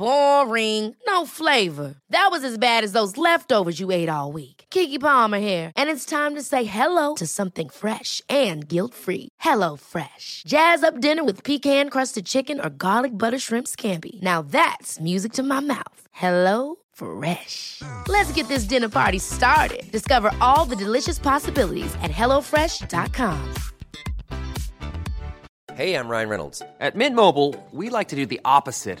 Boring. No flavor. That was as bad as those leftovers you ate all week. Kiki Palmer here, and it's time to say hello to something fresh and guilt-free. Hello Fresh. Jazz up dinner with pecan-crusted chicken or garlic butter shrimp scampi. Now that's music to my mouth. Hello Fresh. Let's get this dinner party started. Discover all the delicious possibilities at hellofresh.com. Hey, I'm Ryan Reynolds. At Mint Mobile, we like to do the opposite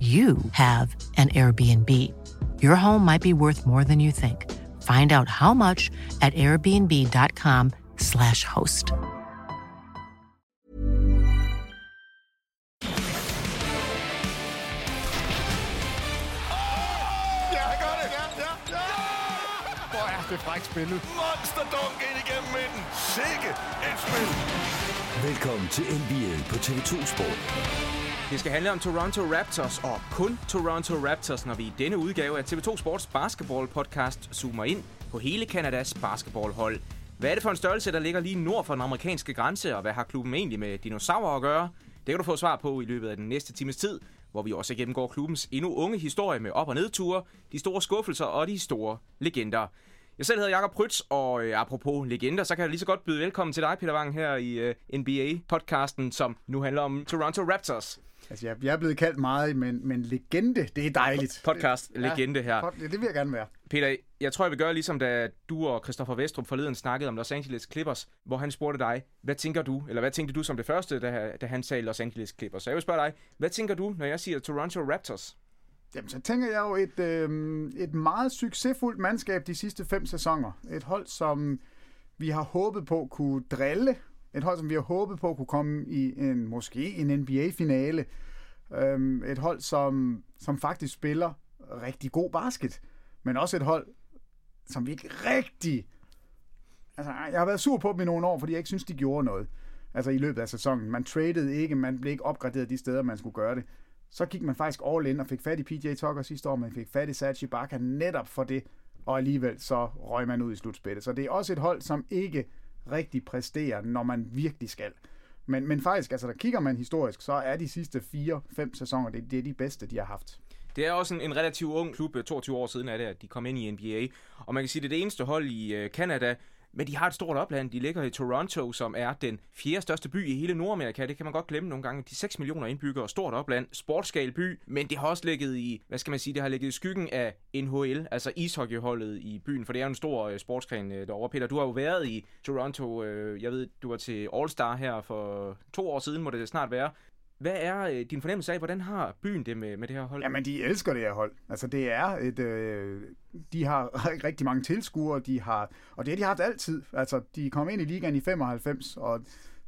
you have an Airbnb. Your home might be worth more than you think. Find out how much at airbnb.com/slash host. Ja, han gør det. Ja, ja, ja. Hvor er det frækt spillet. Monster dunk ind igennem midten. Sikke et spil. Velkommen til NBA på TV2 Sport. Det skal handle om Toronto Raptors, og kun Toronto Raptors, når vi i denne udgave af TV2 Sports basketball podcast zoomer ind på hele Kanadas basketballhold. Hvad er det for en størrelse, der ligger lige nord for den amerikanske grænse, og hvad har klubben egentlig med dinosaurer at gøre? Det kan du få svar på i løbet af den næste times tid, hvor vi også gennemgår klubbens endnu unge historie med op- og nedture, de store skuffelser og de store legender. Jeg selv hedder Jakob Prytz, og øh, apropos legender, så kan jeg lige så godt byde velkommen til dig, Peter Wang, her i øh, NBA-podcasten, som nu handler om Toronto Raptors. Altså, jeg, jeg er blevet kaldt meget, men, men legende, det er dejligt. Podcast legende her. pod- Det vil jeg gerne være. Peter, jeg tror, jeg vil gøre ligesom da du og Christoffer Vestrup forleden snakkede om Los Angeles Clippers, hvor han spurgte dig, hvad tænker du, eller hvad tænkte du som det første, da, da han sagde Los Angeles Clippers? Så jeg vil spørge dig, hvad tænker du, når jeg siger Toronto Raptors? Jamen, så tænker jeg jo et, øh, et meget succesfuldt mandskab de sidste fem sæsoner. Et hold, som vi har håbet på kunne drille. Et hold, som vi har håbet på kunne komme i en måske en NBA-finale. Øhm, et hold, som, som faktisk spiller rigtig god basket. Men også et hold, som vi ikke rigtig... Altså, jeg har været sur på dem i nogle år, fordi jeg ikke synes, de gjorde noget. Altså i løbet af sæsonen. Man traded ikke, man blev ikke opgraderet de steder, man skulle gøre det. Så gik man faktisk all in og fik fat i PJ Tucker sidste år, man fik fat i Sachi Barker netop for det, og alligevel så røg man ud i slutspillet. Så det er også et hold, som ikke rigtig præsterer, når man virkelig skal. Men, men faktisk, altså der kigger man historisk, så er de sidste 4-5 sæsoner, det, det er de bedste, de har haft. Det er også en, en relativt ung klub, øh, 22 år siden er det, at de kom ind i NBA. Og man kan sige, det er det eneste hold i øh, Canada, men de har et stort opland. De ligger i Toronto, som er den fjerde største by i hele Nordamerika. Det kan man godt glemme nogle gange. De 6 millioner indbyggere, stort opland, sportsgal by, men det har også ligget i, hvad skal man sige, det har ligget i skyggen af NHL, altså ishockeyholdet i byen, for det er jo en stor øh, sportsgren øh, derovre. Peter, du har jo været i Toronto, øh, jeg ved, du var til All-Star her for to år siden, må det snart være. Hvad er øh, din fornemmelse af, hvordan har byen det med, med det her hold? Jamen, de elsker det her hold. Altså, det er et... Øh, de har rigtig mange tilskuere, de har, og det har de haft altid. Altså, de kom ind i ligaen i 95, og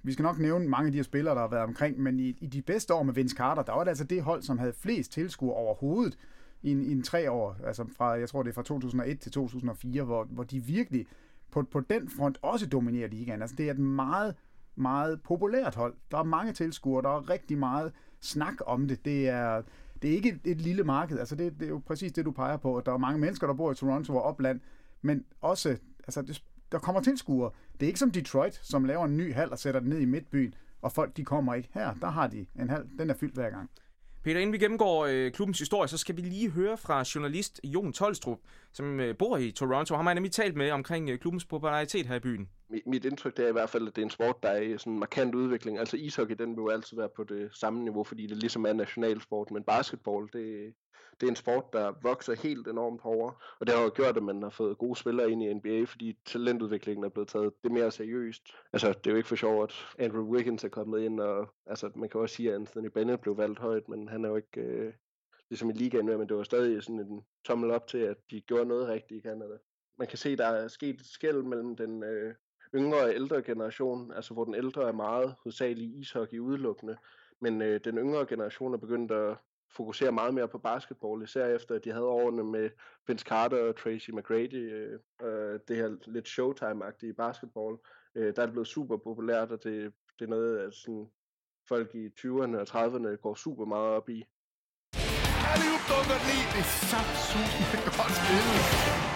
vi skal nok nævne mange af de her spillere, der har været omkring, men i, i de bedste år med Vince Carter, der var det altså det hold, som havde flest tilskuere overhovedet i en, i en tre år, altså fra, jeg tror det er fra 2001 til 2004, hvor, hvor de virkelig på, på den front også dominerer ligaen. Altså, det er et meget meget populært hold. Der er mange tilskuere, der er rigtig meget snak om det. Det er, det er ikke et, et lille marked. Altså det, det er jo præcis det, du peger på. At der er mange mennesker, der bor i Toronto og opland, men også, altså det, der kommer tilskuere. Det er ikke som Detroit, som laver en ny hal og sætter den ned i midtbyen, og folk de kommer ikke. Her, der har de en hal, den er fyldt hver gang. Peter, inden vi gennemgår øh, klubbens historie, så skal vi lige høre fra journalist Jon Tolstrup, som øh, bor i Toronto. Han har nemlig talt med omkring øh, klubbens popularitet her i byen. Mit indtryk det er i hvert fald, at det er en sport, der er i sådan en markant udvikling. Altså ishockey, den vil jo altid være på det samme niveau, fordi det ligesom er nationalsport, men basketball, det, det er en sport, der vokser helt enormt hårdere. Og det har jo gjort, at man har fået gode spillere ind i NBA, fordi talentudviklingen er blevet taget det mere seriøst. Altså, det er jo ikke for sjovt, at Andrew Wiggins er kommet ind, og altså, man kan også sige, at Anthony Bennett blev valgt højt, men han er jo ikke øh, ligesom i ligaen med, men det var stadig sådan en tommel op til, at de gjorde noget rigtigt i Canada. Man kan se, der er sket et skæld mellem den øh, yngre og ældre generation, altså hvor den ældre er meget hovedsageligt ishockey udelukkende, men øh, den yngre generation er begyndt at fokusere meget mere på basketball, især efter at de havde årene med Vince Carter og Tracy McGrady, øh, øh, det her lidt showtime-agtige basketball, øh, der er det blevet super populært, og det, det er noget, at sådan, folk i 20'erne og 30'erne går super meget op i. Alley-oop. Det er saftsusende godt spillet.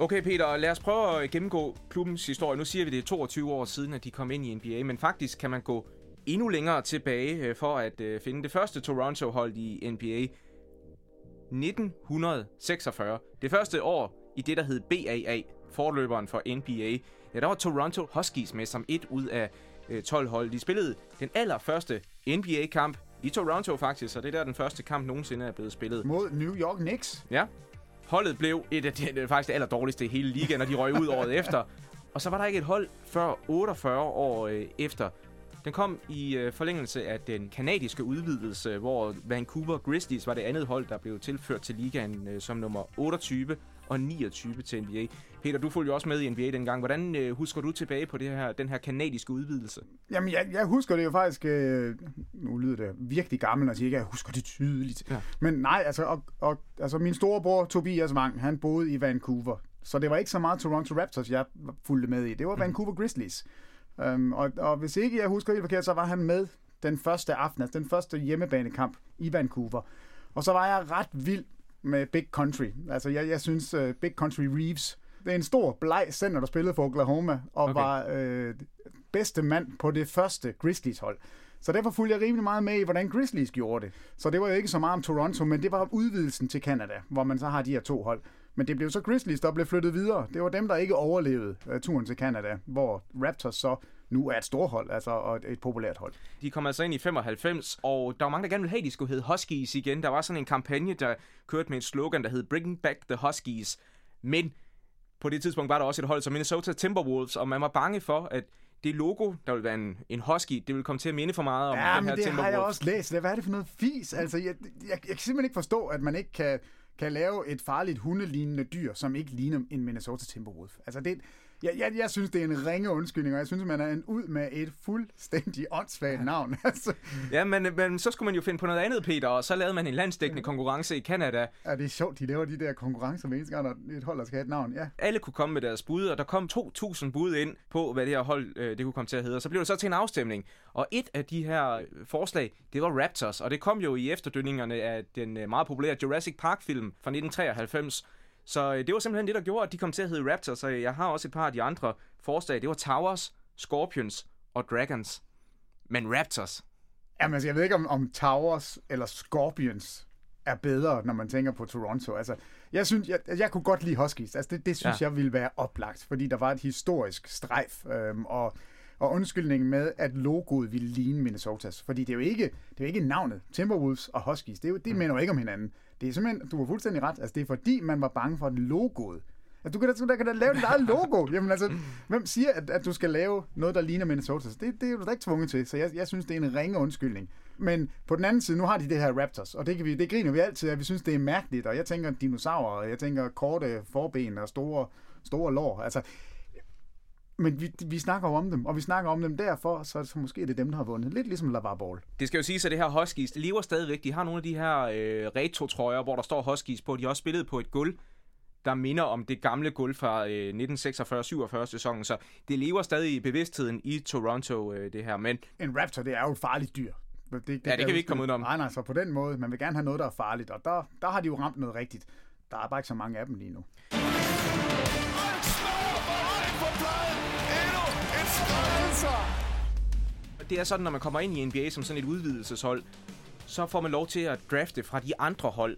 Okay, Peter, lad os prøve at gennemgå klubbens historie. Nu siger vi, det er 22 år siden, at de kom ind i NBA, men faktisk kan man gå endnu længere tilbage øh, for at øh, finde det første Toronto-hold i NBA. 1946. Det første år i det, der hed BAA, forløberen for NBA. Ja, der var Toronto Huskies med som et ud af 12 hold. De spillede den allerførste NBA-kamp i Toronto faktisk, og det er der den første kamp nogensinde er blevet spillet. Mod New York Knicks. Ja. Holdet blev et af de, faktisk det allerdårligste i hele ligaen, og de røg ud året efter. Og så var der ikke et hold før 48 år øh, efter. Den kom i øh, forlængelse af den kanadiske udvidelse, hvor Vancouver Grizzlies var det andet hold, der blev tilført til ligaen øh, som nummer 28 og 29 til NBA. Peter, du fulgte jo også med i NBA dengang. Hvordan øh, husker du tilbage på det her, den her kanadiske udvidelse? Jamen, jeg, jeg husker det jo faktisk... Øh, nu lyder det virkelig gammelt at sige, at jeg husker det tydeligt. Ja. Men nej, altså, og, og, altså min storebror Tobias Wang, han boede i Vancouver. Så det var ikke så meget Toronto Raptors, jeg fulgte med i. Det var mm. Vancouver Grizzlies. Um, og, og hvis ikke jeg husker helt forkert, så var han med den første aften, altså den første hjemmebanekamp i Vancouver. Og så var jeg ret vild med Big Country. Altså, jeg, jeg synes, uh, Big Country Reeves, det er en stor, bleg center, der spillede for Oklahoma, og okay. var øh, bedste mand på det første Grizzlies-hold. Så derfor fulgte jeg rimelig meget med i, hvordan Grizzlies gjorde det. Så det var jo ikke så meget om Toronto, men det var udvidelsen til Canada, hvor man så har de her to hold. Men det blev så Grizzlies, der blev flyttet videre. Det var dem, der ikke overlevede uh, turen til Canada, hvor Raptors så nu er et storhold, altså og et, populært hold. De kom altså ind i 95, og der var mange, der gerne ville have, at de skulle hedde Huskies igen. Der var sådan en kampagne, der kørte med et slogan, der hed Bring Back the Huskies. Men på det tidspunkt var der også et hold som Minnesota Timberwolves, og man var bange for, at det logo, der ville være en, en husky, det ville komme til at minde for meget om ja, den men her det Timberwolves. har jeg også læst. Hvad er det for noget fis? Altså, jeg, jeg, jeg kan simpelthen ikke forstå, at man ikke kan, kan lave et farligt hundelignende dyr, som ikke ligner en Minnesota Timberwolf. Altså, det, jeg, jeg, jeg synes, det er en ringe undskyldning, og jeg synes, man er en ud med et fuldstændig åndssvagt navn. Altså. Ja, men, men så skulle man jo finde på noget andet, Peter, og så lavede man en landsdækkende konkurrence i Canada. Ja, det er sjovt, de laver de der konkurrencer med eneste gang, når et hold der skal have et navn. Ja. Alle kunne komme med deres bud, og der kom 2.000 bud ind på, hvad det her hold øh, det kunne komme til at hedde. Og så blev det så til en afstemning. Og et af de her forslag, det var Raptors, og det kom jo i efterdønningerne af den øh, meget populære Jurassic Park-film fra 1993. Så øh, det var simpelthen det, der gjorde, at de kom til at hedde Raptors, og jeg har også et par af de andre forslag. Det var Towers, Scorpions og Dragons. Men Raptors. Jamen, altså, jeg ved ikke, om, om Towers eller Scorpions er bedre, når man tænker på Toronto. Altså, jeg synes, jeg, jeg kunne godt lide Huskies. Altså, det, det synes ja. jeg ville være oplagt, fordi der var et historisk strejf, øhm, og og undskyldningen med, at logoet ville ligne Minnesotas. Fordi det er jo ikke, det er jo ikke navnet Timberwolves og Huskies. Det, er jo, det minder jo ikke om hinanden. Det er simpelthen, du har fuldstændig ret. Altså, det er fordi, man var bange for logoet. At du kan da, du kan da lave dit eget logo. Jamen altså, hvem siger, at, at du skal lave noget, der ligner Minnesota? Det, det er du da ikke tvunget til. Så jeg, jeg synes, det er en ringe undskyldning. Men på den anden side, nu har de det her Raptors, og det, kan vi, det griner vi altid, at vi synes, det er mærkeligt. Og jeg tænker dinosaurer, og jeg tænker korte forben og store, store lår. Altså, men vi, vi snakker jo om dem, og vi snakker om dem derfor, så, så måske er det dem, der har vundet. Lidt ligesom Lavar Ball. Det skal jo sige, at det her Huskies, det lever stadigvæk. De har nogle af de her øh, retro-trøjer, hvor der står Huskies på. De har også spillet på et gulv, der minder om det gamle gulv fra øh, 1946-47 sæsonen. Så det lever stadig i bevidstheden i Toronto, øh, det her. Men en Raptor, det er jo et farligt dyr. Det, det, ja, det kan vi ikke komme ud om. Nej, nej, så på den måde, man vil gerne have noget, der er farligt, og der, der har de jo ramt noget rigtigt. Der er bare ikke så mange af dem lige nu. Det er sådan, når man kommer ind i NBA som sådan et udvidelseshold, så får man lov til at drafte fra de andre hold.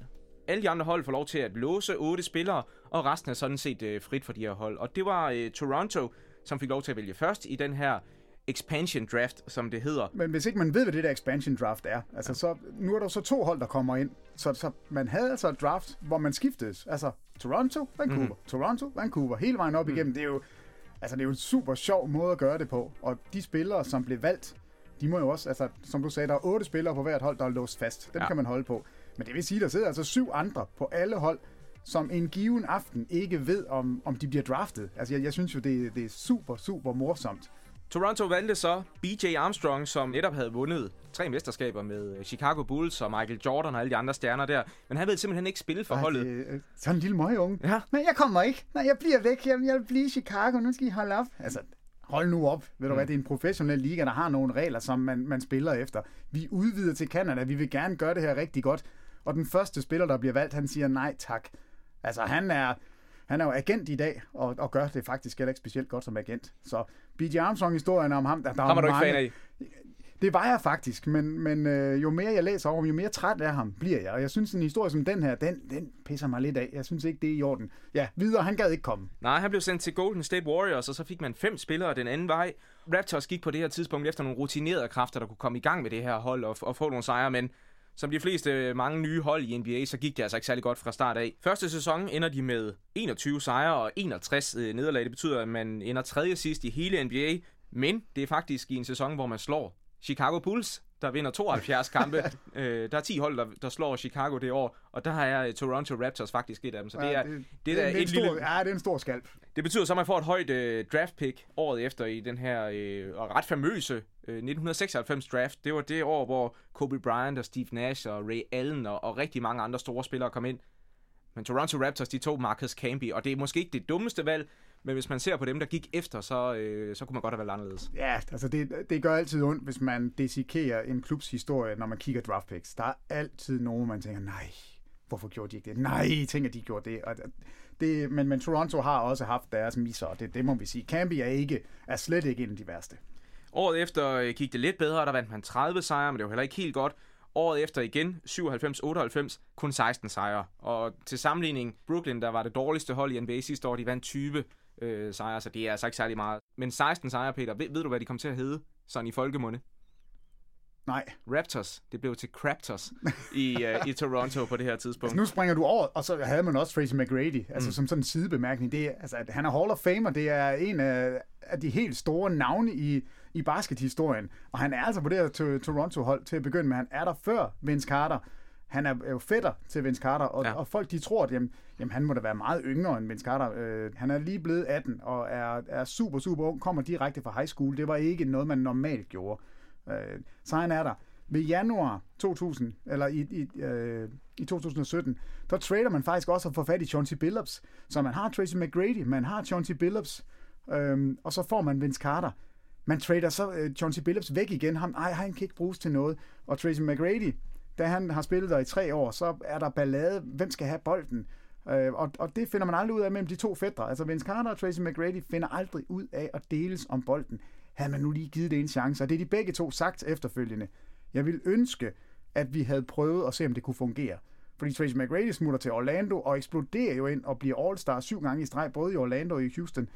Alle de andre hold får lov til at låse otte spillere, og resten er sådan set øh, frit for de her hold. Og det var øh, Toronto, som fik lov til at vælge først i den her expansion draft, som det hedder. Men hvis ikke man ved, hvad det der expansion draft er, altså så, nu er der så to hold, der kommer ind. Så, så man havde altså et draft, hvor man skiftedes. Altså Toronto, Vancouver, mm. Toronto, Vancouver, hele vejen op mm. igennem. Det er jo, altså det er jo en super sjov måde at gøre det på. Og de spillere, som blev valgt, de må jo også, altså som du sagde, der er otte spillere på hvert hold, der er låst fast. Dem ja. kan man holde på. Men det vil sige, der sidder altså syv andre på alle hold, som en given aften ikke ved, om, om de bliver draftet. Altså jeg, jeg synes jo, det, det er super, super morsomt. Toronto valgte så BJ Armstrong, som netop havde vundet tre mesterskaber med Chicago Bulls og Michael Jordan og alle de andre stjerner der. Men han ville simpelthen ikke spille for Ej, holdet. Det, sådan en lille møgeunge. Ja. Nej, jeg kommer ikke. Nej, jeg bliver væk. Jeg, jeg vil blive i Chicago. Nu skal I holde op. Altså, hold nu op. Ved du mm. hvad, det er en professionel liga, der har nogle regler, som man, man spiller efter. Vi udvider til Canada. Vi vil gerne gøre det her rigtig godt. Og den første spiller, der bliver valgt, han siger nej tak. Altså, han er, han er jo agent i dag, og, og gør det faktisk heller ikke specielt godt som agent. Så B.J. Armstrong-historien om ham, der, der ham er du mange, ikke fan af? Det var jeg faktisk, men, men øh, jo mere jeg læser over jo mere træt af ham bliver jeg. Og jeg synes, en historie som den her, den, den pisser mig lidt af. Jeg synes ikke, det er i orden. Ja, videre, han gad ikke komme. Nej, han blev sendt til Golden State Warriors, og så fik man fem spillere den anden vej. Raptors gik på det her tidspunkt efter nogle rutinerede kræfter, der kunne komme i gang med det her hold og, og få nogle sejre, men som de fleste mange nye hold i NBA, så gik det altså ikke særlig godt fra start af. Første sæson ender de med 21 sejre og 61 øh, nederlag. Det betyder, at man ender tredje sidst i hele NBA, men det er faktisk i en sæson, hvor man slår Chicago Bulls, der vinder 72 kampe. øh, der er 10 hold, der, der slår Chicago det år, og der er uh, Toronto Raptors faktisk et af dem. Så det er, det, det, det er, et stor, lille... Ja, det er en stor skalp. Det betyder så, at man får et højt uh, draft pick året efter i den her uh, og ret famøse uh, 1996 draft. Det var det år, hvor Kobe Bryant og Steve Nash og Ray Allen og, og rigtig mange andre store spillere kom ind. Men Toronto Raptors, de tog Marcus Camby, og det er måske ikke det dummeste valg, men hvis man ser på dem, der gik efter, så, øh, så kunne man godt have været anderledes. Ja, altså det, det gør altid ondt, hvis man desikerer en klubs historie, når man kigger draft picks. Der er altid nogen, man tænker, nej, hvorfor gjorde de ikke det? Nej, tænker de gjorde det. Og det men, men Toronto har også haft deres misser, og det, det må vi sige. Camby er, ikke, er slet ikke en af de værste. Året efter øh, gik det lidt bedre, der vandt man 30 sejre, men det var heller ikke helt godt. Året efter igen, 97-98, kun 16 sejre. Og til sammenligning, Brooklyn, der var det dårligste hold i NBA sidste år, de vandt 20 øh, sejre, så det er altså ikke særlig meget. Men 16 sejre, Peter, ved, ved du, hvad de kom til at hedde, sådan i folkemunde? Nej. Raptors. Det blev til Craptors i, uh, i Toronto på det her tidspunkt. Altså, nu springer du over, og så havde man også Tracy McGrady, altså mm. som sådan en sidebemærkning. Det er, altså, at han er Hall of Famer, det er en af, af de helt store navne i, i baskethistorien. Og han er altså på det her Toronto-hold til at begynde med. Han er der før Vince Carter. Han er jo fætter til Vince Carter, og, ja. og folk de tror, at jamen, jamen, han må da være meget yngre end Vince Carter. Øh, han er lige blevet 18 og er, er super, super ung, kommer direkte fra high school. Det var ikke noget, man normalt gjorde. Øh, så han er der. Ved januar 2000, eller i, i, øh, i 2017, der trader man faktisk også at få fat i Chauncey Billups. Så man har Tracy McGrady, man har Chauncey Billups, øh, og så får man Vince Carter. Man trader så øh, Chauncey Billups væk igen. Han, ej, han kan ikke bruges til noget. Og Tracy McGrady, da han har spillet der i tre år, så er der ballade. Hvem skal have bolden? Øh, og, og det finder man aldrig ud af mellem de to fædre. Altså Vince Carter og Tracy McGrady finder aldrig ud af at deles om bolden. Havde man nu lige givet det en chance, og det er de begge to sagt efterfølgende. Jeg vil ønske, at vi havde prøvet at se, om det kunne fungere. Fordi Tracy McGrady smutter til Orlando og eksploderer jo ind og bliver All-Star syv gange i streg, både i Orlando og i Houston.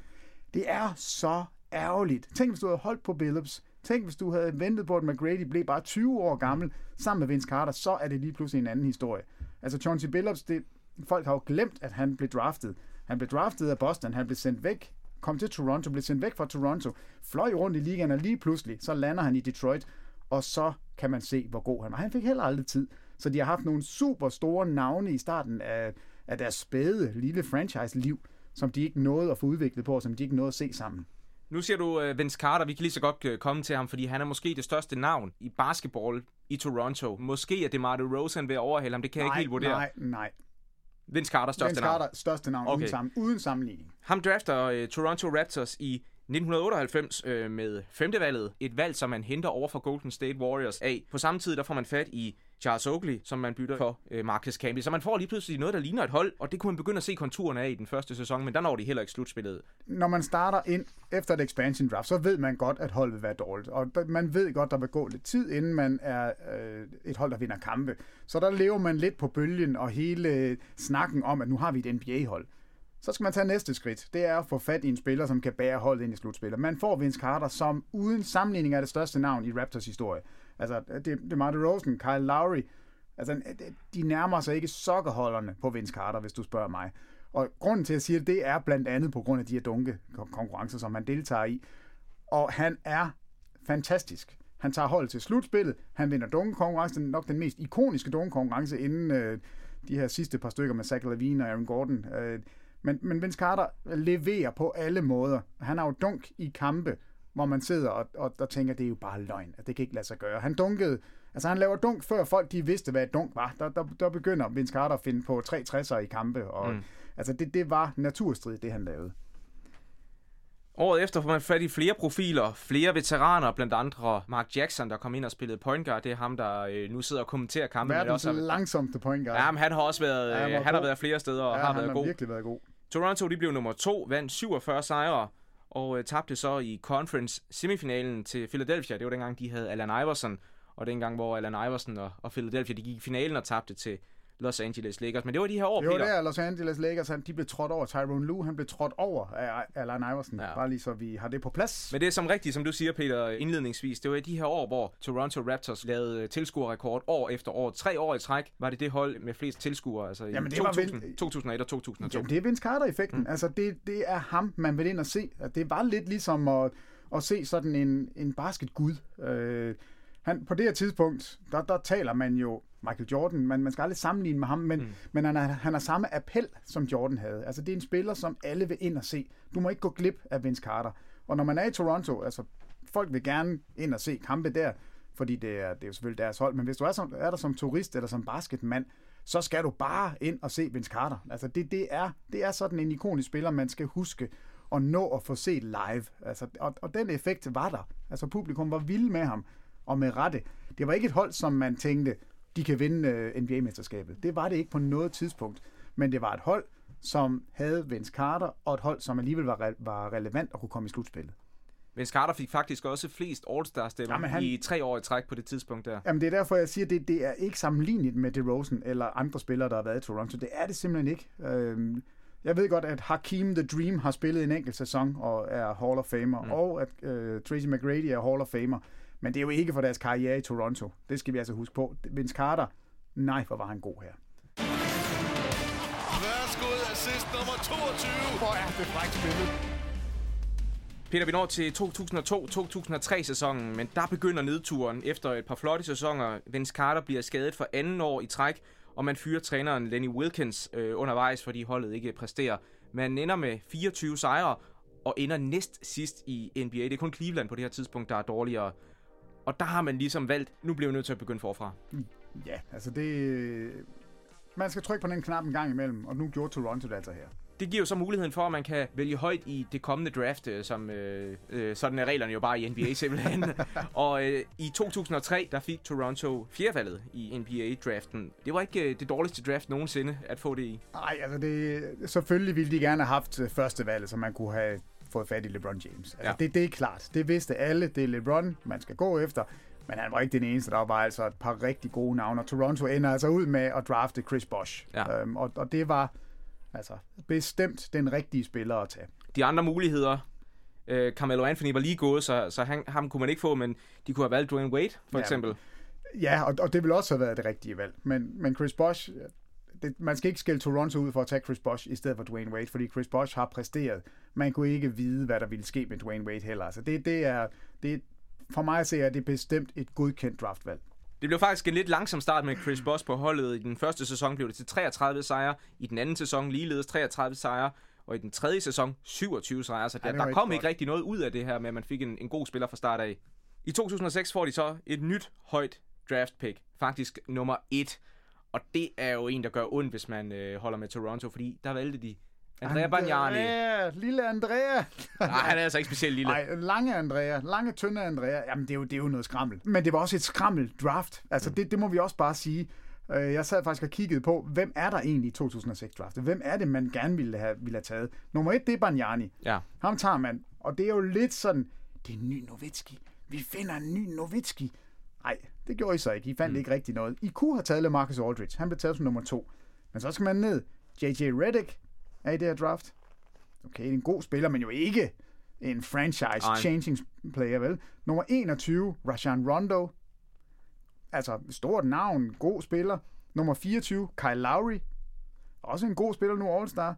Det er så ærgerligt. Tænk, hvis du havde holdt på Billups. Tænk, hvis du havde ventet på, at McGrady blev bare 20 år gammel sammen med Vince Carter, så er det lige pludselig en anden historie. Altså, Chauncey Billups, det, folk har jo glemt, at han blev draftet. Han blev draftet af Boston, han blev sendt væk, kom til Toronto, blev sendt væk fra Toronto, fløj rundt i ligaen, og lige pludselig, så lander han i Detroit, og så kan man se, hvor god han var. Han fik heller aldrig tid. Så de har haft nogle super store navne i starten af, af deres spæde lille franchise-liv, som de ikke nåede at få udviklet på, og som de ikke nåede at se sammen. Nu siger du uh, Vince Carter, vi kan lige så godt uh, komme til ham, fordi han er måske det største navn i basketball i Toronto. Måske er det Marty Rosen ved at overhale ham, det kan nej, jeg ikke helt vurdere. Nej, nej. Vince Carter største Vince Carter, navn. største navn, okay. uden, sammen, uden sammenligning. Ham drafter uh, Toronto Raptors i 1998 uh, med femtevalget. Et valg, som man henter over for Golden State Warriors af. På samme tid, der får man fat i Charles Oakley, som man bytter for øh, Marcus Camby. Så man får lige pludselig noget, der ligner et hold, og det kunne man begynde at se konturerne af i den første sæson, men der når de heller ikke slutspillet. Når man starter ind efter et expansion draft, så ved man godt, at holdet vil være dårligt. Og man ved godt, der vil gå lidt tid, inden man er øh, et hold, der vinder kampe. Så der lever man lidt på bølgen, og hele snakken om, at nu har vi et NBA-hold. Så skal man tage næste skridt. Det er at få fat i en spiller, som kan bære holdet ind i slutspillet. Man får Vince Carter, som uden sammenligning er det største navn i Raptors historie. Altså, det, det er Marty Rosen, Kyle Lowry. Altså, de nærmer sig ikke sokkerholderne på Vince Carter, hvis du spørger mig. Og grunden til, at jeg siger det, det er blandt andet på grund af de her dunke konkurrencer, som han deltager i. Og han er fantastisk. Han tager hold til slutspillet. Han vinder dunkekonkurrence. Nok den mest ikoniske dunkekonkurrence inden øh, de her sidste par stykker med Zach Lavine og Aaron Gordon. Øh, men, men Vince Carter leverer på alle måder. Han har jo dunk i kampe, hvor man sidder og, og, og tænker, det er jo bare løgn, at det kan ikke lade sig gøre. Han dunkede, altså han laver dunk, før folk de vidste, hvad et dunk var. Der, der, der begynder Vince Carter at finde på 360'er i kampe, og mm. altså det, det var naturstrid, det han lavede. Året efter får man fat i flere profiler, flere veteraner, blandt andre Mark Jackson, der kom ind og spillede point guard. Det er ham, der øh, nu sidder og kommenterer kampen. Verdens også langsomste point guard. Ja, men han har også været, ja, han, han har været flere steder og ja, har været været god. virkelig været god. Toronto de blev nummer to, vandt 47 sejre og øh, tabte så i conference semifinalen til Philadelphia. Det var dengang, de havde Allen Iverson, og dengang, hvor Allen Iverson og, og Philadelphia de gik i finalen og tabte til Los Angeles Lakers. Men det var de her år, Det var der, Los Angeles Lakers, han, de blev trådt over. Tyrone Lue, han blev trådt over af Allen Iverson. Ja. Bare lige så vi har det på plads. Men det er som rigtigt, som du siger, Peter, indledningsvis. Det var i de her år, hvor Toronto Raptors lavede øh, tilskuerrekord år efter år. Tre år i træk var det det hold med flest tilskuere, altså Jamen, i det var 2000, vel- 2001 og 2002. Jamen, det er Vince Carter-effekten. Mm. Altså, det, det er ham, man vil ind og se. Det var lidt ligesom at, at se sådan en, en basketgud. Øh, han, på det her tidspunkt, der, der taler man jo Michael Jordan, man, man skal aldrig sammenligne med ham, men, mm. men han, har, han har samme appel, som Jordan havde. Altså, det er en spiller, som alle vil ind og se. Du må ikke gå glip af Vince Carter. Og når man er i Toronto, altså, folk vil gerne ind og se kampe der, fordi det er, det er jo selvfølgelig deres hold, men hvis du er, som, er der som turist eller som basketmand, så skal du bare ind og se Vince Carter. Altså, det, det, er, det er sådan en ikonisk spiller, man skal huske at nå at få set live. Altså, og, og den effekt var der. Altså, publikum var vilde med ham, og med rette. Det var ikke et hold, som man tænkte, de kan vinde uh, NBA-mesterskabet. Det var det ikke på noget tidspunkt. Men det var et hold, som havde Vince Carter, og et hold, som alligevel var, re- var relevant og kunne komme i slutspillet. Vince Carter fik faktisk også flest All-Star-stemmer Jamen, han- i tre år i træk på det tidspunkt der. Jamen, det er derfor, jeg siger, at det, det er ikke sammenlignet med DeRozan eller andre spillere, der har været i Toronto. Det er det simpelthen ikke. Øhm, jeg ved godt, at Hakim The Dream har spillet en enkelt sæson og er Hall of Famer, mm. og at øh, Tracy McGrady er Hall of Famer. Men det er jo ikke for deres karriere i Toronto. Det skal vi altså huske på. Vince Carter, nej, hvor var han god her. Værsgo, assist nummer 22. Hvor er det frækt spillet. Peter, vi når til 2002-2003 sæsonen, men der begynder nedturen efter et par flotte sæsoner. Vince Carter bliver skadet for anden år i træk, og man fyrer træneren Lenny Wilkins øh, undervejs, fordi holdet ikke præsterer. Man ender med 24 sejre og ender næst sidst i NBA. Det er kun Cleveland på det her tidspunkt, der er dårligere. Og der har man ligesom valgt, nu bliver vi nødt til at begynde forfra. Ja, altså det... Man skal trykke på den knap en gang imellem, og nu gjorde Toronto det altså her. Det giver jo så muligheden for, at man kan vælge højt i det kommende draft, øh, som øh, øh, sådan er reglerne jo bare i NBA simpelthen. og øh, i 2003, der fik Toronto fjerdevalget i NBA-draften. Det var ikke øh, det dårligste draft nogensinde at få det i. Nej, altså det, selvfølgelig ville de gerne have haft øh, første valget, så man kunne have fået fat i LeBron James. Altså, Ja. det, det er klart. Det vidste alle. Det er LeBron, man skal gå efter. Men han var ikke den eneste. Der var altså et par rigtig gode navne. Og Toronto ender altså ud med at drafte Chris Bosh. Ja. Øhm, og, og det var altså bestemt den rigtige spiller at tage. De andre muligheder, øh, Carmelo Anthony var lige gået, så, så han, ham kunne man ikke få, men de kunne have valgt Dwayne Wade, for Ja. eksempel. Ja, og, og det ville også have været det rigtige valg. Men, men Chris Bosh, det, man skal ikke skille Toronto ud for at tage Chris Bosh i stedet for Dwayne Wade, fordi Chris Bosh har præsteret. Man kunne ikke vide, hvad der ville ske med Dwayne Wade heller. Altså det, det er, det, for mig at se, er det bestemt et godkendt draftvalg. Det blev faktisk en lidt langsom start med Chris Bosh på holdet. I den første sæson blev det til 33 sejre, i den anden sæson ligeledes 33 sejre, og i den tredje sæson 27 sejre. Så Ja, der, var der ikke kom godt. ikke rigtig noget ud af det her med, at man fik en, en god spiller fra start af. I 2006 får de så et nyt højt draft pick, faktisk nummer et. Og det er jo en, der gør ondt, hvis man øh, holder med Toronto, fordi der valgte de Andrea Bagnani. Andrea, lille Andrea. Nej, han er altså ikke specielt lille. Nej, lange Andrea, lange, tynde Andrea. Jamen, det er, jo, det er jo noget skrammel. Men det var også et skrammel draft. Altså, mm. det, det må vi også bare sige. Øh, Jeg sad faktisk og kiggede på, hvem er der egentlig i 2006 draftet? Hvem er det, man gerne ville have, ville have taget? Nummer et, det er Bagnani. Ja. Ham tager man. Og det er jo lidt sådan, det er en ny Novitski. Vi finder en ny Novitski. Nej, det gjorde I så ikke. I fandt mm. ikke rigtig noget. I kunne have taget Marcus Aldridge. Han blev taget som nummer to. Men så skal man ned. J.J. Redick er i det her draft. Okay, det er en god spiller, men jo ikke en franchise-changing player, vel? Nummer 21, Rajan Rondo. Altså, stort navn, god spiller. Nummer 24, Kyle Lowry. Også en god spiller nu, All-Star.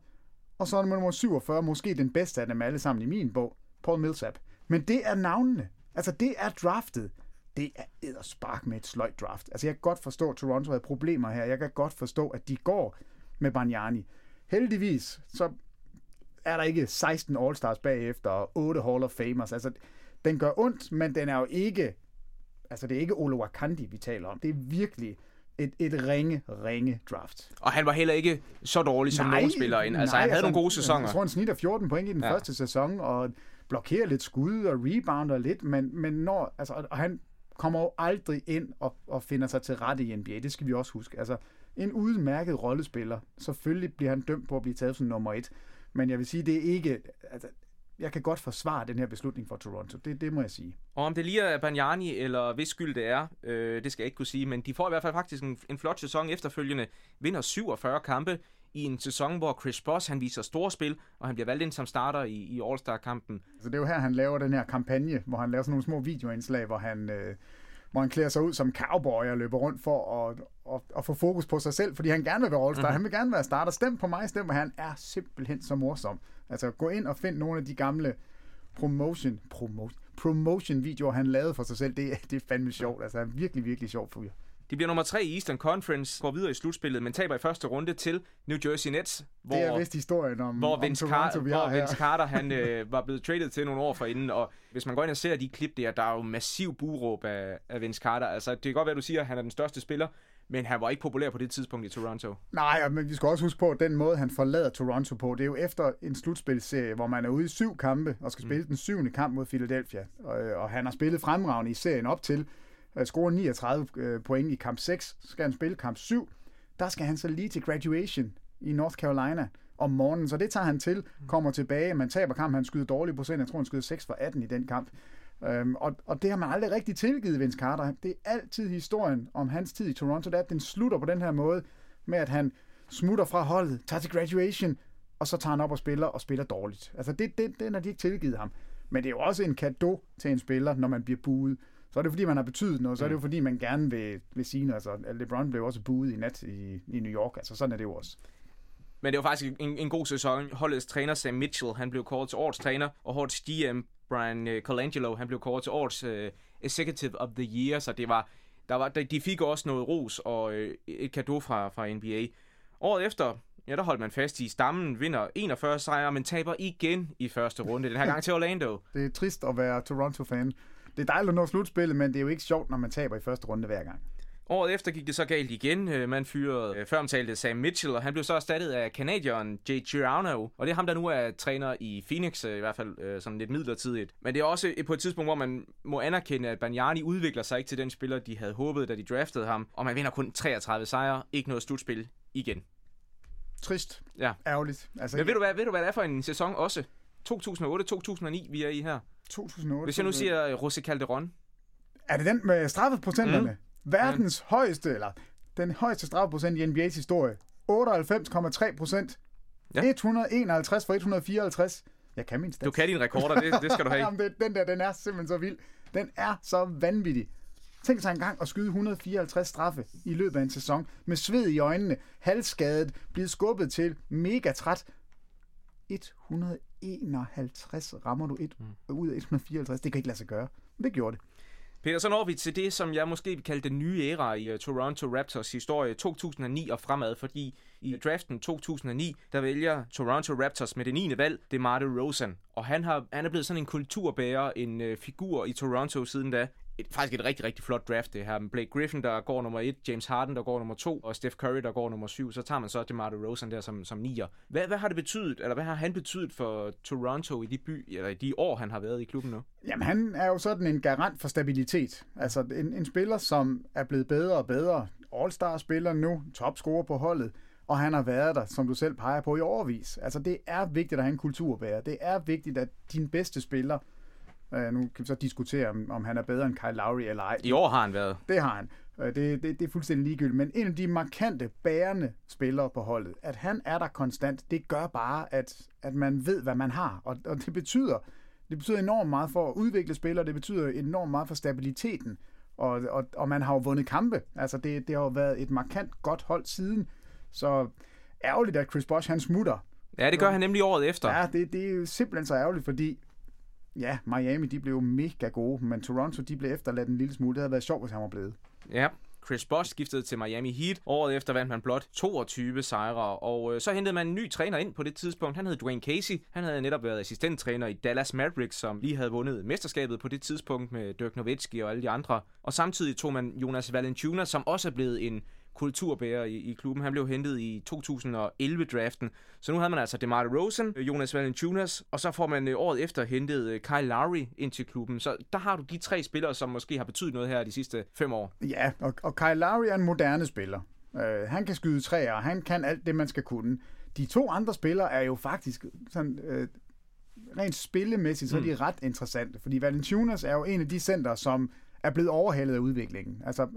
Og så er nummer 47, måske den bedste af dem alle sammen i min bog, Paul Millsap. Men det er navnene. Altså, det er draftet. Det er edderspark med et sløjt draft. Altså, jeg kan godt forstå, at Toronto havde problemer her. Jeg kan godt forstå, at de går med Bargnani. Heldigvis, så er der ikke 16 All-Stars bagefter og 8 Hall of Famers. Altså, den gør ondt, men den er jo ikke... Altså, det er ikke Olo Wakandi, vi taler om. Det er virkelig et, et ringe, ringe draft. Og han var heller ikke så dårlig som nogen spiller ind. Altså, han havde nogle gode sæsoner. Jeg tror, han snitter 14 point i den ja. første sæson, og blokerer lidt skud og rebounder lidt, men, men når, altså, og han kommer jo aldrig ind og, og finder sig til rette i NBA. Det skal vi også huske. Altså, en udmærket rollespiller. Selvfølgelig bliver han dømt på at blive taget som nummer et. Men jeg vil sige, det er ikke... Altså, jeg kan godt forsvare den her beslutning for Toronto. Det, det må jeg sige. Og om det lige er Banyani, eller hvis skyld det er, øh, det skal jeg ikke kunne sige, men de får i hvert fald faktisk en, en flot sæson efterfølgende. Vinder 47 kampe i en sæson, hvor Chris Boss han viser store spil, og han bliver valgt ind som starter i, i All-Star-kampen. Så det er jo her, han laver den her kampagne, hvor han laver sådan nogle små videoindslag, hvor han... Øh, hvor han klæder sig ud som cowboy og løber rundt for at, at, at få fokus på sig selv, fordi han gerne vil være All-Star. Mm-hmm. Han vil gerne være starter. Stem på mig, stem på han er simpelthen så morsom. Altså gå ind og find nogle af de gamle promotion, promotion, promotion videoer, han lavede for sig selv. Det, det er fandme sjovt. Altså han er virkelig, virkelig sjov fyr. De bliver nummer tre i Eastern Conference, går videre i slutspillet, men taber i første runde til New Jersey Nets. Hvor, det er vist historien om, hvor Vince, om Toronto, Car- hvor Vince Carter han, øh, var blevet traded til nogle år forinden, og hvis man går ind og ser de klip der, der er jo massiv buråb af, af Vince Carter. Altså, det kan godt være, du siger, at han er den største spiller, men han var ikke populær på det tidspunkt i Toronto. Nej, men vi skal også huske på, at den måde, han forlader Toronto på, det er jo efter en slutspilserie, hvor man er ude i syv kampe og skal spille mm. den syvende kamp mod Philadelphia. Og, og han har spillet fremragende i serien op til, at score 39 øh, point i kamp 6, så skal han spille kamp 7. Der skal han så lige til graduation i North Carolina om morgenen, så det tager han til, kommer tilbage, man taber kampen, han skyder dårlig procent, jeg tror han skyder 6 for 18 i den kamp. Øhm, og, og det har man aldrig rigtig tilgivet Vince Carter. Det er altid historien om hans tid i Toronto, der den slutter på den her måde, med at han smutter fra holdet, tager til graduation, og så tager han op og spiller, og spiller dårligt. Altså det, det, den har de ikke tilgivet ham. Men det er jo også en gave til en spiller, når man bliver buet. Så er det fordi, man har betydet noget, så er det jo fordi, man gerne vil, vil sige noget. Altså, LeBron blev også buet i nat i, i New York, altså sådan er det jo også. Men det var faktisk en, en god sæson. Holdets træner Sam Mitchell, han blev kåret til årets træner, og holdets GM Brian uh, Colangelo, han blev kåret til årets uh, Executive of the Year, så det var, der var, de fik også noget ros og uh, et kado fra, fra NBA. Året efter, ja, der holdt man fast i, stammen vinder 41 sejre, men taber igen i første runde, den her gang til Orlando. Det er trist at være Toronto-fan. Det er dejligt at nå slutspillet, men det er jo ikke sjovt, når man taber i første runde hver gang. Året efter gik det så galt igen. Man fyrede før omtalte Sam Mitchell, og han blev så erstattet af kanadieren Jay Girano. Og det er ham, der nu er træner i Phoenix, i hvert fald sådan lidt midlertidigt. Men det er også på et tidspunkt, hvor man må anerkende, at Banyani udvikler sig ikke til den spiller, de havde håbet, da de draftede ham. Og man vinder kun 33 sejre, ikke noget slutspil igen. Trist. Ja. Ærgerligt. Altså, Men ved du, hvad, ved du, hvad det er for en sæson også? 2008-2009, vi er i her. 2008. Hvis jeg nu siger José Calderon. Er det den med straffeprocenterne? Mm. Verdens mm. højeste, eller den højeste straffeprocent i NBA's historie. 98,3 procent. Ja. 151 for 154. Jeg kan min stats. Du kan dine rekorder, det, det skal du have. Jamen, det, den der, den er simpelthen så vild. Den er så vanvittig. Tænk sig engang at skyde 154 straffe i løbet af en sæson, med sved i øjnene, halvskadet, blevet skubbet til, mega træt. 151 rammer du et mm. ud af 154. Det kan ikke lade sig gøre. Men det gjorde det. Peter, så når vi til det, som jeg måske vil kalde den nye æra i uh, Toronto Raptors historie 2009 og fremad, fordi i draften 2009, der vælger Toronto Raptors med det 9. valg, det er Marty Rosen. Og han, har, han er blevet sådan en kulturbærer, en uh, figur i Toronto siden da et, faktisk et rigtig, rigtig flot draft, det her. Blake Griffin, der går nummer 1, James Harden, der går nummer 2, og Steph Curry, der går nummer 7. Så tager man så DeMar DeRozan der som, som nier. Hvad, hvad har det betydet, eller hvad har han betydet for Toronto i de, by, eller i de år, han har været i klubben nu? Jamen, han er jo sådan en garant for stabilitet. Altså, en, en spiller, som er blevet bedre og bedre. All-star-spiller nu, topscorer på holdet og han har været der, som du selv peger på, i overvis. Altså, det er vigtigt at have en kulturbærer. Det er vigtigt, at din bedste spiller, øh, nu kan vi så diskutere, om, om han er bedre end Kyle Lowry eller ej. I år har han været. Det har han. Øh, det, det, det er fuldstændig ligegyldigt. Men en af de markante, bærende spillere på holdet, at han er der konstant, det gør bare, at, at man ved, hvad man har. Og, og det betyder, det betyder enormt meget for at udvikle spillere, det betyder enormt meget for stabiliteten. Og, og, og man har jo vundet kampe. Altså, det, det har jo været et markant godt hold siden så ærgerligt, at Chris Bosh han smutter. Ja, det gør han nemlig året efter. Ja, det, det er jo simpelthen så ærgerligt, fordi ja, Miami de blev mega gode, men Toronto de blev efterladt en lille smule. Det havde været sjovt, hvis han var blevet. Ja, Chris Bosh skiftede til Miami Heat. Året efter vandt man blot 22 sejre, og øh, så hentede man en ny træner ind på det tidspunkt. Han hed Dwayne Casey. Han havde netop været assistenttræner i Dallas Mavericks, som lige havde vundet mesterskabet på det tidspunkt med Dirk Nowitzki og alle de andre. Og samtidig tog man Jonas Valanciunas, som også er blevet en kulturbærer i, i klubben. Han blev hentet i 2011-draften. Så nu havde man altså DeMar DeRozan, Jonas Valanciunas, og så får man øh, året efter hentet øh, Kyle Lowry ind til klubben. Så der har du de tre spillere, som måske har betydet noget her de sidste fem år. Ja, og, og Kyle Lowry er en moderne spiller. Uh, han kan skyde træer, han kan alt det, man skal kunne. De to andre spillere er jo faktisk sådan... Uh, rent spillemæssigt, så er de mm. ret interessante, fordi Valanciunas er jo en af de center, som er blevet overhældet af udviklingen. Altså,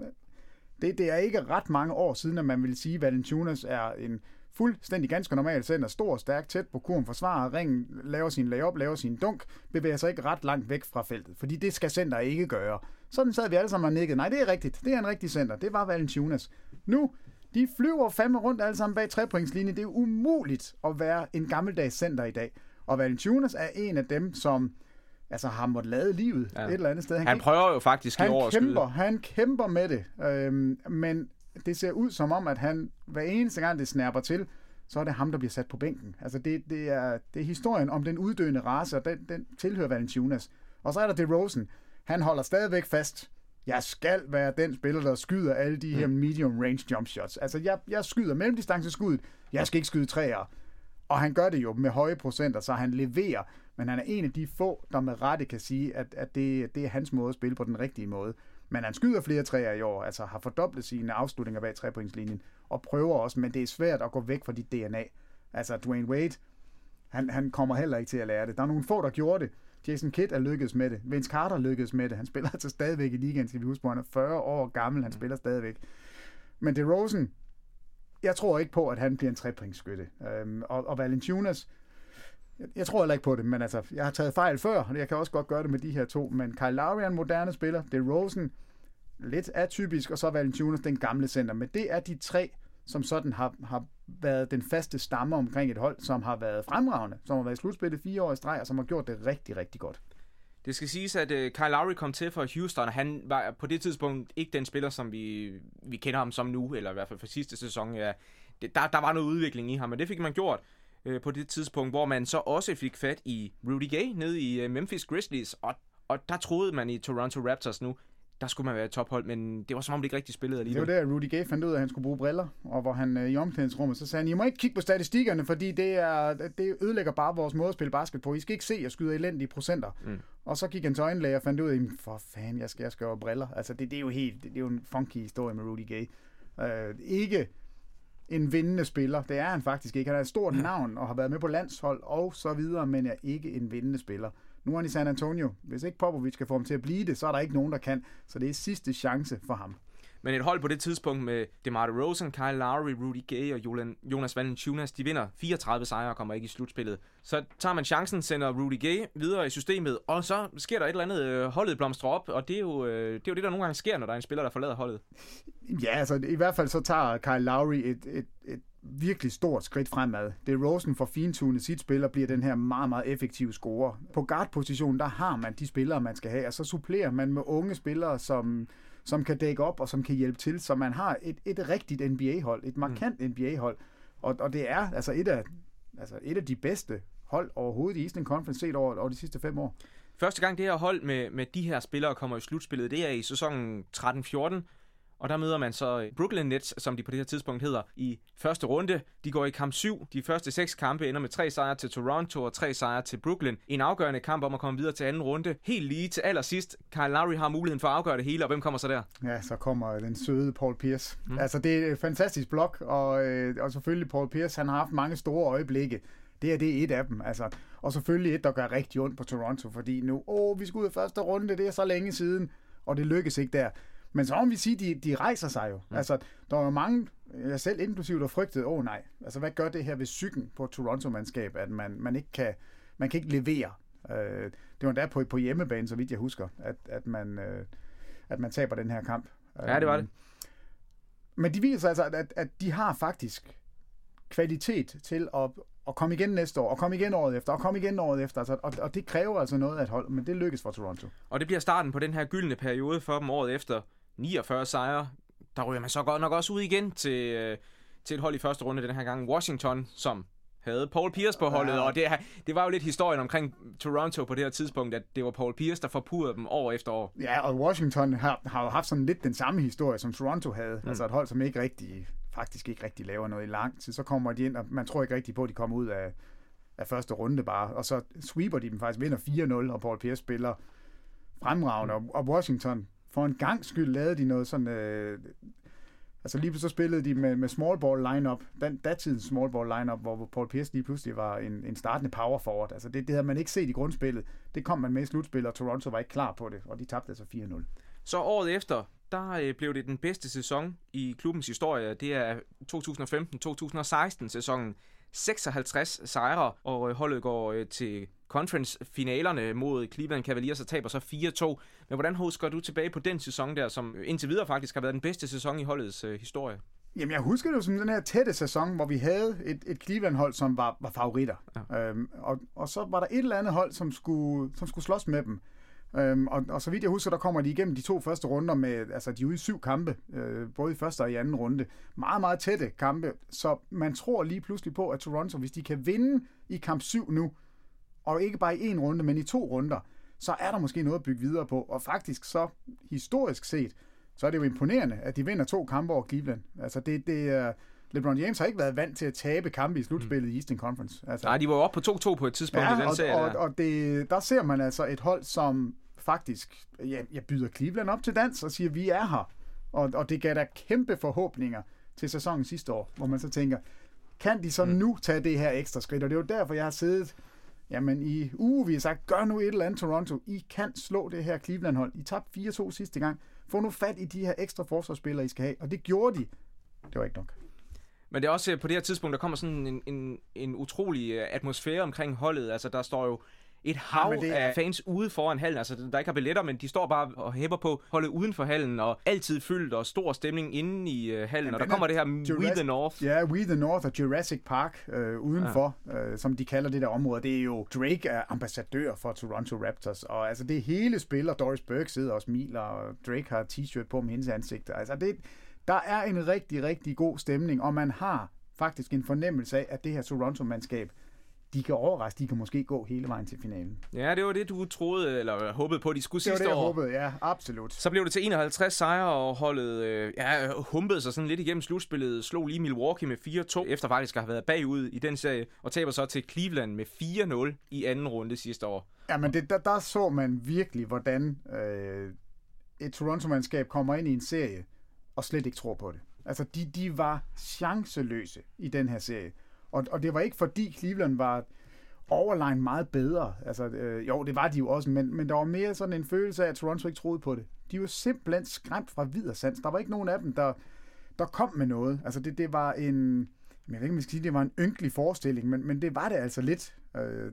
det, det er ikke ret mange år siden, at man vil sige, at Valanciunas er en fuldstændig ganske normal center, stor, stærk, tæt på kurven, forsvarer ringen, laver sin layup, laver sin dunk, bevæger sig ikke ret langt væk fra feltet, fordi det skal center ikke gøre. Sådan sad vi alle sammen og nikkede. Nej, det er rigtigt. Det er en rigtig center. Det var Valanciunas. Nu, de flyver fandme rundt alle sammen bag trepointslinjen. Det er umuligt at være en gammeldags center i dag. Og Valanciunas er en af dem, som altså har måttet lade livet ja. et eller andet sted. Han, han prøver jo faktisk han i år kæmper, Han kæmper med det, øhm, men det ser ud som om, at han hver eneste gang det snærper til, så er det ham, der bliver sat på bænken. Altså det, det, er, det er historien om den uddøende race, og den, den tilhører Valanciunas. Og så er der DeRozan. Han holder stadigvæk fast. Jeg skal være den spiller, der skyder alle de her mm. medium range jump shots. Altså, jeg, jeg skyder mellemdistanceskuddet. Jeg skal ikke skyde træer. Og han gør det jo med høje procenter, så han leverer. Men han er en af de få, der med rette kan sige, at, at det, det er hans måde at spille på den rigtige måde. Men han skyder flere træer i år, altså har fordoblet sine afslutninger bag trepointslinjen, og prøver også, men det er svært at gå væk fra dit DNA. Altså Dwayne Wade, han, han kommer heller ikke til at lære det. Der er nogle få, der gjorde det. Jason Kidd er lykkedes med det. Vince Carter lykkedes med det. Han spiller altså stadigvæk i ligaen, skal vi huske på. Han er 40 år gammel, han spiller stadigvæk. Men DeRozan, jeg tror ikke på, at han bliver en trepointsskytte. Øhm, og, og Valanciunas, jeg, jeg tror heller ikke på det, men altså, jeg har taget fejl før, og jeg kan også godt gøre det med de her to. Men Kyle Lowry er en moderne spiller, det er Rosen, lidt atypisk, og så Valentinus, den gamle center. Men det er de tre, som sådan har, har været den faste stamme omkring et hold, som har været fremragende, som har været i slutspillet fire år i streg, og som har gjort det rigtig, rigtig godt. Det skal siges, at uh, Kyle Lowry kom til for Houston, og han var på det tidspunkt ikke den spiller, som vi, vi kender ham som nu, eller i hvert fald for sidste sæson. Ja, det, der, der var noget udvikling i ham, men det fik man gjort uh, på det tidspunkt, hvor man så også fik fat i Rudy Gay nede i uh, Memphis Grizzlies, og, og der troede man i Toronto Raptors nu, der skulle man være et tophold, men det var som om det ikke rigtig spillede alligevel. Det var der, Rudy Gay fandt ud af, at han skulle bruge briller, og hvor han øh, i omklædningsrummet, så sagde han, I må ikke kigge på statistikkerne, fordi det, er, det ødelægger bare vores måde at spille basket på. I skal ikke se, at jeg skyder elendige procenter. Mm. Og så gik han til øjenlæge og fandt ud af, for fanden, jeg skal, jeg skal have briller. Altså, det, det, er jo helt, det, det er jo en funky historie med Rudy Gay. Uh, ikke en vindende spiller. Det er han faktisk ikke. Han er et stort navn og har været med på landshold og så videre, men er ikke en vindende spiller. Nu er han i San Antonio. Hvis ikke Popovic kan få ham til at blive det, så er der ikke nogen, der kan. Så det er sidste chance for ham. Men et hold på det tidspunkt med DeMar DeRozan, Kyle Lowry, Rudy Gay og Jonas Valanciunas, de vinder 34 sejre og kommer ikke i slutspillet. Så tager man chancen, sender Rudy Gay videre i systemet, og så sker der et eller andet, øh, holdet blomstrer op, og det er, jo, øh, det er jo det, der nogle gange sker, når der er en spiller, der forlader holdet. Ja, altså i hvert fald så tager Kyle Lowry et, et, et virkelig stort skridt fremad. Det er Rosen for fintunet sit spil og bliver den her meget, meget effektive scorer. På guard-positionen, der har man de spillere, man skal have, og så supplerer man med unge spillere, som, som kan dække op og som kan hjælpe til, så man har et, et rigtigt NBA-hold, et markant mm. NBA-hold. Og, og det er altså et af, altså et af de bedste hold overhovedet i Eastern Conference set over, over de sidste fem år. Første gang det her hold med, med de her spillere kommer i slutspillet, det er i sæsonen 13-14. Og der møder man så Brooklyn Nets, som de på det her tidspunkt hedder, i første runde. De går i kamp 7. De første seks kampe ender med tre sejre til Toronto og tre sejre til Brooklyn. En afgørende kamp om at komme videre til anden runde. Helt lige til allersidst. Kyle Lowry har muligheden for at afgøre det hele, og hvem kommer så der? Ja, så kommer den søde Paul Pierce. Mm. Altså, det er et fantastisk blok, og, øh, og selvfølgelig Paul Pierce, han har haft mange store øjeblikke. Det er det et af dem. Altså, og selvfølgelig et, der gør rigtig ondt på Toronto, fordi nu, åh, vi skal ud i første runde, det er så længe siden, og det lykkes ikke der. Men så må vi sige, de, de rejser sig jo. Mm. Altså, der var mange, jeg selv inklusive, der frygtede, åh oh, nej, altså hvad gør det her ved psyken på Toronto-mandskab, at man, man ikke kan, man kan ikke levere. Øh, det var der på, på hjemmebane, så vidt jeg husker, at, at, man, øh, at man taber den her kamp. Ja, det var det. Men de viser altså, at, at de har faktisk kvalitet til at, at komme igen næste år, og komme igen året efter, og komme igen året efter. Altså, og, og det kræver altså noget at holde, men det lykkes for Toronto. Og det bliver starten på den her gyldne periode for dem året efter. 49 sejre. Der ryger man så godt nok også ud igen til, øh, til et hold i første runde den her gang. Washington, som havde Paul Pierce på holdet, ja. og det, det var jo lidt historien omkring Toronto på det her tidspunkt, at det var Paul Pierce, der forpurrede dem år efter år. Ja, og Washington har, har jo haft sådan lidt den samme historie, som Toronto havde. Mm. Altså et hold, som ikke rigtig, faktisk ikke rigtig laver noget i lang tid. Så kommer de ind, og man tror ikke rigtig på, at de kommer ud af, af første runde bare. Og så sweeper de dem faktisk, vinder 4-0, og Paul Pierce spiller fremragende. Mm. Og, og Washington for en gang skyld lavede de noget sådan... Øh, altså lige så spillede de med, med small ball lineup, den datidens small ball lineup, hvor Paul Pierce lige pludselig var en, en startende power forward. Altså det, det havde man ikke set i grundspillet. Det kom man med i slutspillet, og Toronto var ikke klar på det, og de tabte altså 4-0. Så året efter, der øh, blev det den bedste sæson i klubbens historie. Det er 2015-2016 sæsonen. 56 sejre, og øh, holdet går øh, til conference-finalerne mod Cleveland Cavaliers og taber så 4-2. Men hvordan husker du tilbage på den sæson der, som indtil videre faktisk har været den bedste sæson i holdets øh, historie? Jamen, jeg husker det jo som den her tætte sæson, hvor vi havde et, et Cleveland-hold, som var, var favoritter. Ja. Øhm, og, og så var der et eller andet hold, som skulle, som skulle slås med dem. Øhm, og, og så vidt jeg husker, der kommer de igennem de to første runder med, altså de er ude i syv kampe, øh, både i første og i anden runde. Meget, meget tætte kampe, så man tror lige pludselig på, at Toronto, hvis de kan vinde i kamp 7 nu, og ikke bare i en runde, men i to runder, så er der måske noget at bygge videre på. Og faktisk så, historisk set, så er det jo imponerende, at de vinder to kampe over Cleveland. Altså det, det er... LeBron James har ikke været vant til at tabe kampe i slutspillet mm. i Eastern Conference. Altså, Nej, de var jo oppe på 2-2 på et tidspunkt ja, i den og, serie. Og, og det, der ser man altså et hold, som faktisk ja, jeg byder Cleveland op til dans og siger, vi er her. Og, og det gav da kæmpe forhåbninger til sæsonen sidste år, hvor man så tænker, kan de så mm. nu tage det her ekstra skridt? Og det er jo derfor, jeg har siddet jamen i uge, vi har sagt, gør nu et eller andet Toronto. I kan slå det her Cleveland-hold. I tabte 4-2 sidste gang. Få nu fat i de her ekstra forsvarsspillere, I skal have. Og det gjorde de. Det var ikke nok. Men det er også øh, på det her tidspunkt, der kommer sådan en, en, en utrolig øh, atmosfære omkring holdet. Altså, der står jo et hav ja, det af fans ude foran hallen. Altså, der ikke har billetter, men de står bare og hæpper på holdet uden for hallen, og altid fyldt og stor stemning inde i uh, hallen. Ja, og der kommer det her Jurassic... We the North. Ja, We the North og Jurassic Park øh, udenfor, ja. øh, som de kalder det der område. Det er jo, Drake er ambassadør for Toronto Raptors, og altså det hele spiller, Doris Burke sidder og smiler, og Drake har t-shirt på med hendes ansigt. Altså det, der er en rigtig, rigtig god stemning, og man har faktisk en fornemmelse af, at det her Toronto-mandskab de kan overraske, de kan måske gå hele vejen til finalen. Ja, det var det, du troede, eller håbede på, at de skulle sidste år. Det var det, jeg håbede, ja, absolut. Så blev det til 51 sejre, og holdet øh, ja, humpede sig sådan lidt igennem slutspillet, slog lige Milwaukee med 4-2, efter faktisk at have været bagud i den serie, og taber så til Cleveland med 4-0 i anden runde sidste år. Ja, men det, der, der så man virkelig, hvordan øh, et Toronto-mandskab kommer ind i en serie, og slet ikke tror på det. Altså, de, de var chanceløse i den her serie. Og, og det var ikke fordi Cleveland var overline meget bedre. Altså, øh, jo, det var de jo også, men, men der var mere sådan en følelse af, at Toronto ikke troede på det. De var simpelthen skræmt fra sans. Der var ikke nogen af dem, der, der kom med noget. Altså, det, det var en... Jeg ved ikke, om jeg skal sige, det var en ynkelig forestilling, men, men det var det altså lidt. Øh,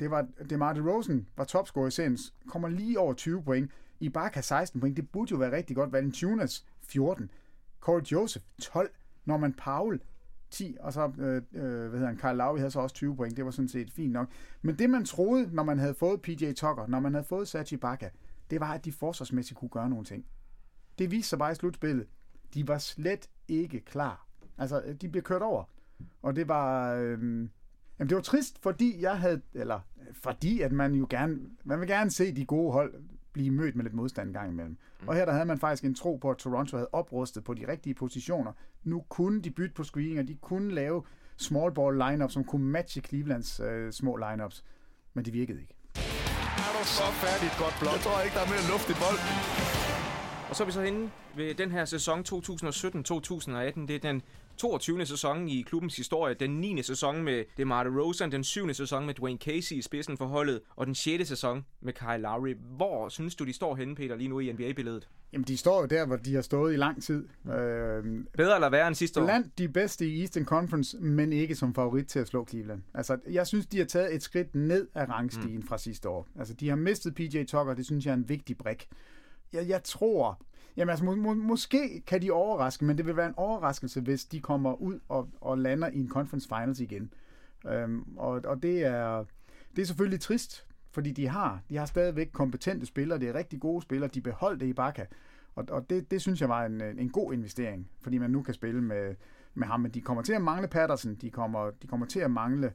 det var det Martin Rosen var topscorer i serien, kommer lige over 20 point. Ibaka 16 point, det burde jo være rigtig godt. Valentunas 14. Corey Joseph 12. Norman Powell 10, og så, øh, øh, hvad hedder han, Kyle Lowry havde så også 20 point. Det var sådan set fint nok. Men det, man troede, når man havde fået PJ Tucker, når man havde fået Sachi Baka, det var, at de forsvarsmæssigt kunne gøre nogle ting. Det viste sig bare i slutspillet. De var slet ikke klar. Altså, de blev kørt over. Og det var... Øh, Jamen, det var trist, fordi jeg havde, eller fordi at man jo gerne, man vil gerne se de gode hold blive mødt med lidt modstand en gang imellem. Mm. Og her der havde man faktisk en tro på, at Toronto havde oprustet på de rigtige positioner. Nu kunne de bytte på screening, og de kunne lave small ball lineups, som kunne matche Clevelands øh, små lineups. Men det virkede ikke. Er du så færdigt godt blot? Jeg tror ikke, der er mere luft i bolden. Og så er vi så henne ved den her sæson 2017-2018. Det er den 22. sæson i klubbens historie, den 9. sæson med DeMar DeRozan, den 7. sæson med Dwayne Casey i spidsen for holdet, og den 6. sæson med Kyle Lowry. Hvor synes du, de står henne, Peter, lige nu i NBA-billedet? Jamen, de står jo der, hvor de har stået i lang tid. Øh, Bedre eller værre end sidste år? Blandt de bedste i Eastern Conference, men ikke som favorit til at slå Cleveland. Altså, jeg synes, de har taget et skridt ned af rangstigen mm. fra sidste år. Altså, de har mistet PJ Tucker, det synes jeg er en vigtig brik. Jeg, jeg tror, Jamen altså, må, må, måske kan de overraske, men det vil være en overraskelse, hvis de kommer ud og, og lander i en conference finals igen. Øhm, og, og det er, det er selvfølgelig trist, fordi de har, de har stadigvæk kompetente spillere, det er rigtig gode spillere, de beholdt det i Bakka. Og, og det, det synes jeg var en, øh, en god investering, fordi man nu kan spille med, med ham, men de kommer til at mangle Patterson, de kommer, de kommer til at mangle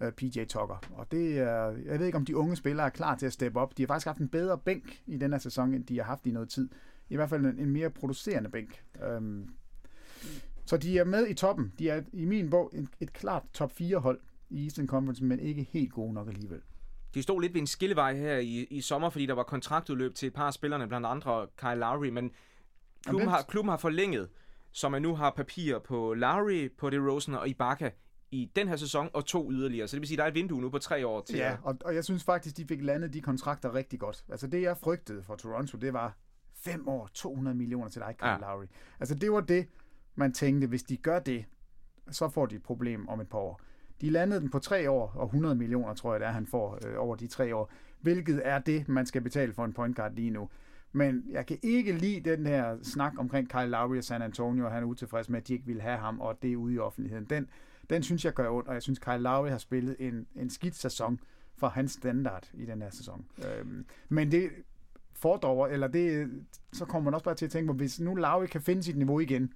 øh, PJ Tucker. Og det er, jeg ved ikke, om de unge spillere er klar til at steppe op. De har faktisk haft en bedre bænk i den her sæson, end de har haft i noget tid i hvert fald en, en mere producerende bænk. Øhm, så de er med i toppen. De er i min bog et, et klart top 4 hold i Eastern Conference, men ikke helt gode nok alligevel. De stod lidt ved en skillevej her i, i sommer, fordi der var kontraktudløb til et par af spillerne, blandt andre Kyle Lowry, men klubben har, klubben har forlænget, så man nu har papir på Lowry, på DeRozan og Ibaka i den her sæson, og to yderligere. Så det vil sige, at der er et vindue nu på tre år til Ja, og, og jeg synes faktisk, de fik landet de kontrakter rigtig godt. Altså det, jeg frygtede for Toronto, det var, fem år, 200 millioner til dig, Kyle ja. Lowry. Altså det var det, man tænkte, hvis de gør det, så får de et problem om et par år. De landede den på tre år, og 100 millioner tror jeg, det er, han får øh, over de tre år. Hvilket er det, man skal betale for en point guard lige nu. Men jeg kan ikke lide den her snak omkring Kyle Lowry og San Antonio, og han er utilfreds med, at de ikke vil have ham, og det er ude i offentligheden. Den, den synes jeg gør ondt, og jeg synes, Kyle Lowry har spillet en, en skidt sæson for hans standard i den her sæson. Øhm, men det, fordover, eller det, så kommer man også bare til at tænke på, hvis nu Lowry kan finde sit niveau igen,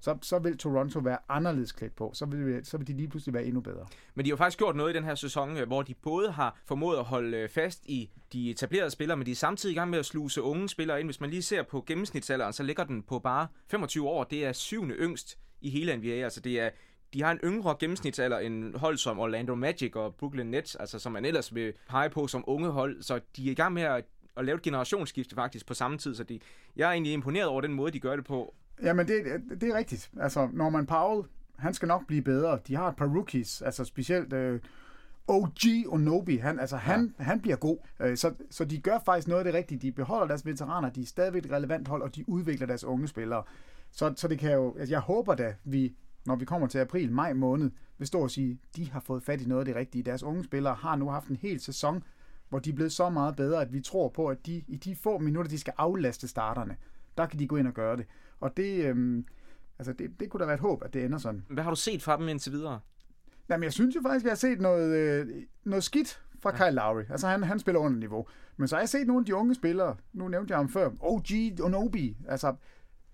så, så vil Toronto være anderledes klædt på. Så vil, så vil de lige pludselig være endnu bedre. Men de har faktisk gjort noget i den her sæson, øh, hvor de både har formået at holde øh, fast i de etablerede spillere, men de er samtidig i gang med at sluse unge spillere ind. Hvis man lige ser på gennemsnitsalderen, så ligger den på bare 25 år. Det er syvende yngst i hele NBA. Altså det er de har en yngre gennemsnitsalder end hold som Orlando Magic og Brooklyn Nets, altså som man ellers vil pege på som unge hold. Så de er i gang med at at lave et generationsskifte faktisk på samme tid, så de, jeg er egentlig imponeret over den måde, de gør det på. Jamen, det, det er rigtigt. Altså, Norman Powell, han skal nok blive bedre. De har et par rookies, altså specielt øh, OG og Nobi, han, altså, han, ja. han bliver god. Øh, så, så de gør faktisk noget af det rigtige. De beholder deres veteraner, de er stadigvæk et relevant hold, og de udvikler deres unge spillere. Så, så det kan jo, altså, jeg håber da, vi, når vi kommer til april, maj måned, vil stå og sige, de har fået fat i noget af det rigtige. Deres unge spillere har nu haft en hel sæson, hvor de er blevet så meget bedre, at vi tror på, at de i de få minutter, de skal aflaste starterne, der kan de gå ind og gøre det. Og det, øhm, altså det, det kunne da være et håb, at det ender sådan. Hvad har du set fra dem indtil videre? Jamen, jeg synes jo faktisk, at jeg har set noget, øh, noget skidt fra Kyle Lowry. Altså, han, han spiller under niveau. Men så har jeg set nogle af de unge spillere, nu nævnte jeg ham før, OG Onobi. Altså,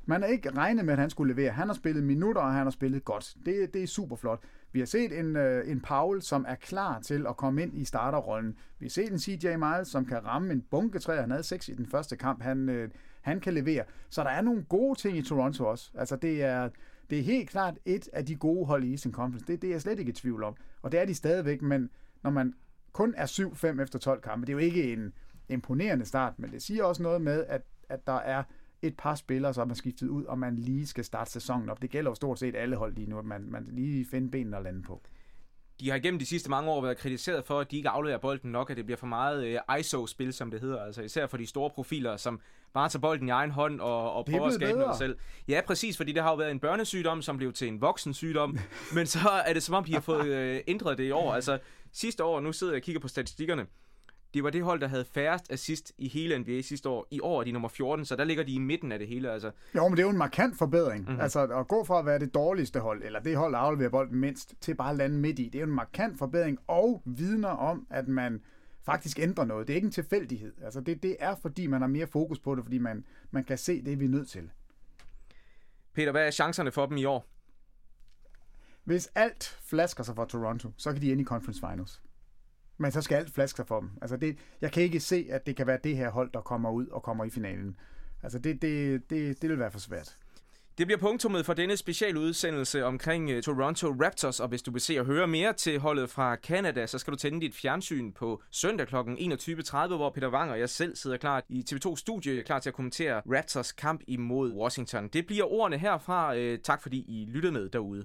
man har ikke regnet med, at han skulle levere. Han har spillet minutter, og han har spillet godt. Det, det er super flot. Vi har set en, øh, en Paul, som er klar til at komme ind i starterrollen. Vi har set en CJ Miles, som kan ramme en bunketræ. Han havde seks i den første kamp. Han, øh, han kan levere. Så der er nogle gode ting i Toronto også. Altså, det er, det er helt klart et af de gode hold i Eastern Conference. Det, det er jeg slet ikke i tvivl om. Og det er de stadigvæk, men når man kun er 7-5 efter 12 kampe, det er jo ikke en imponerende start, men det siger også noget med, at, at der er et par spillere, som er skiftet ud, og man lige skal starte sæsonen op. Det gælder jo stort set alle hold lige nu, at man, man lige finder benene og lande på. De har igennem de sidste mange år været kritiseret for, at de ikke afleverer bolden nok, at det bliver for meget uh, ISO-spil, som det hedder. Altså især for de store profiler, som bare tager bolden i egen hånd og, og prøver at skabe bedre. noget selv. Ja, præcis, fordi det har jo været en børnesygdom, som blev til en voksen sygdom. men så er det som om, de har fået uh, ændret det i år. Altså sidste år, nu sidder jeg og kigger på statistikkerne, det var det hold, der havde færrest assist i hele NBA sidste år. I år er de nummer 14, så der ligger de i midten af det hele. Altså. Jo, men det er jo en markant forbedring. Mm-hmm. Altså at gå fra at være det dårligste hold, eller det hold, der afleverer bolden mindst, til bare at lande midt i. Det er jo en markant forbedring, og vidner om, at man faktisk ændrer noget. Det er ikke en tilfældighed. Altså det, det er, fordi man har mere fokus på det, fordi man, man kan se det, vi er nødt til. Peter, hvad er chancerne for dem i år? Hvis alt flasker sig for Toronto, så kan de ind i Conference Finals. Men så skal alt flaske sig for dem. Altså det, jeg kan ikke se, at det kan være det her hold, der kommer ud og kommer i finalen. Altså det, det, det, det vil være for svært. Det bliver punktummet for denne specialudsendelse omkring øh, Toronto Raptors, og hvis du vil se og høre mere til holdet fra Canada, så skal du tænde dit fjernsyn på søndag kl. 21.30, hvor Peter Wang og jeg selv sidder klar i TV2-studie, klar til at kommentere Raptors kamp imod Washington. Det bliver ordene herfra. Øh, tak fordi I lyttede med derude.